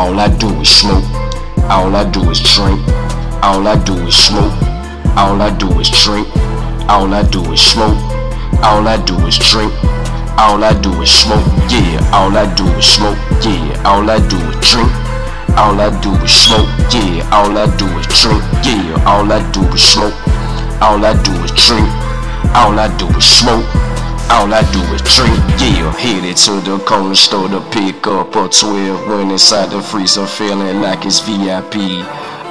All I do is smoke. All I do is drink. All I do is smoke. All I do is drink. All I do is smoke. All I do is drink. All I do is smoke. Yeah. All I do is smoke. Yeah. All I do is drink. All I do is smoke. Yeah. All I do is drink. Yeah. All I do is smoke. All I do is drink. All I do is smoke. All I do is drink, yeah. Headed to the corner store to pick up a 12. Went inside the freezer feeling like it's VIP.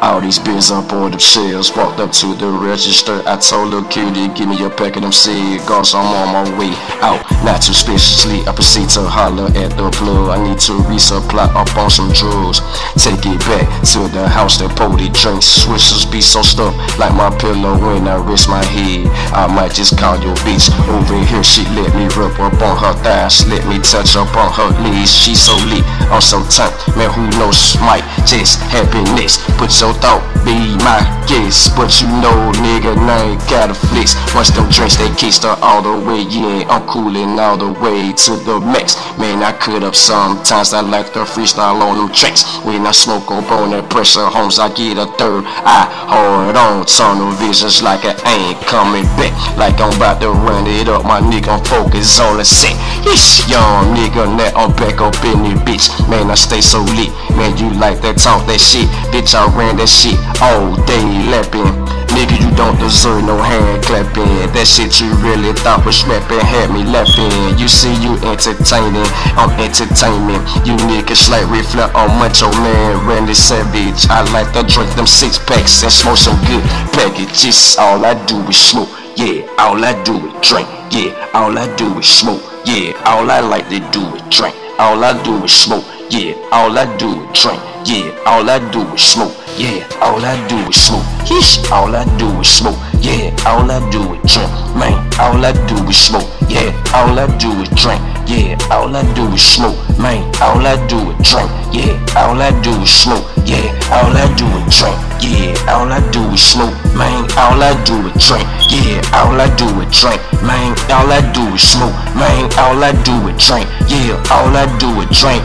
All these beers up on the shelves. Walked up to the register. I told the cutie, give me a pack of them cigars. I'm on my way out. Not too spaciously. I proceed to holler at the plug. I need to resupply up on some drugs. Take it back to the house that Pody drinks. Swishers be so stuffed like my pillow when I rest my head. I might just call your bitch over here. She let me rub up on her thighs. Let me touch up on her knees. She so lit. I'm so tight. Man, who knows? Might just happen next. Put your thought be my guess. But you know, nigga, I ain't got a flex. Once them drinks, they her all the way. Yeah, I'm coolin' all the way to the max. Man, I cut up sometimes. I like to freestyle on them tracks. When I smoke up on that pressure homes, I get a third eye hard on. Tunnel visions like I ain't coming back. Like I'm about to run it up. My nigga, I'm focused on the set. Yes, young nigga, now I'm back up in this bitch. Man, I stay so lit. Man, you like that talk, that shit. Bitch, I ran that shit all day lapping. Nigga, you don't deserve no hand clapping. That shit you really thought was rapping had me laughing. You see, you entertaining, I'm entertainment. You niggas like reflect on Macho Man, Randy Savage. I like to drink them six packs and smoke some good packages. All I do is smoke, yeah. All I do is drink, yeah. All I do is smoke, yeah. All I like to do is drink. All I do is smoke, yeah. All I do is drink, yeah. All I do is smoke, yeah. All I do is smoke, yeesh. All I do is smoke, yeah. All I do is drink, man. All I do is smoke, yeah. All I do is drink, yeah. All I do is smoke, man. All I do is drink, yeah. All I do is smoke, yeah. All I do is drink, yeah. All I do is smoke, man. All I do is drink, yeah. All I do is drink, man. All I do is smoke, man. All I do is drink, yeah. All I do is drink,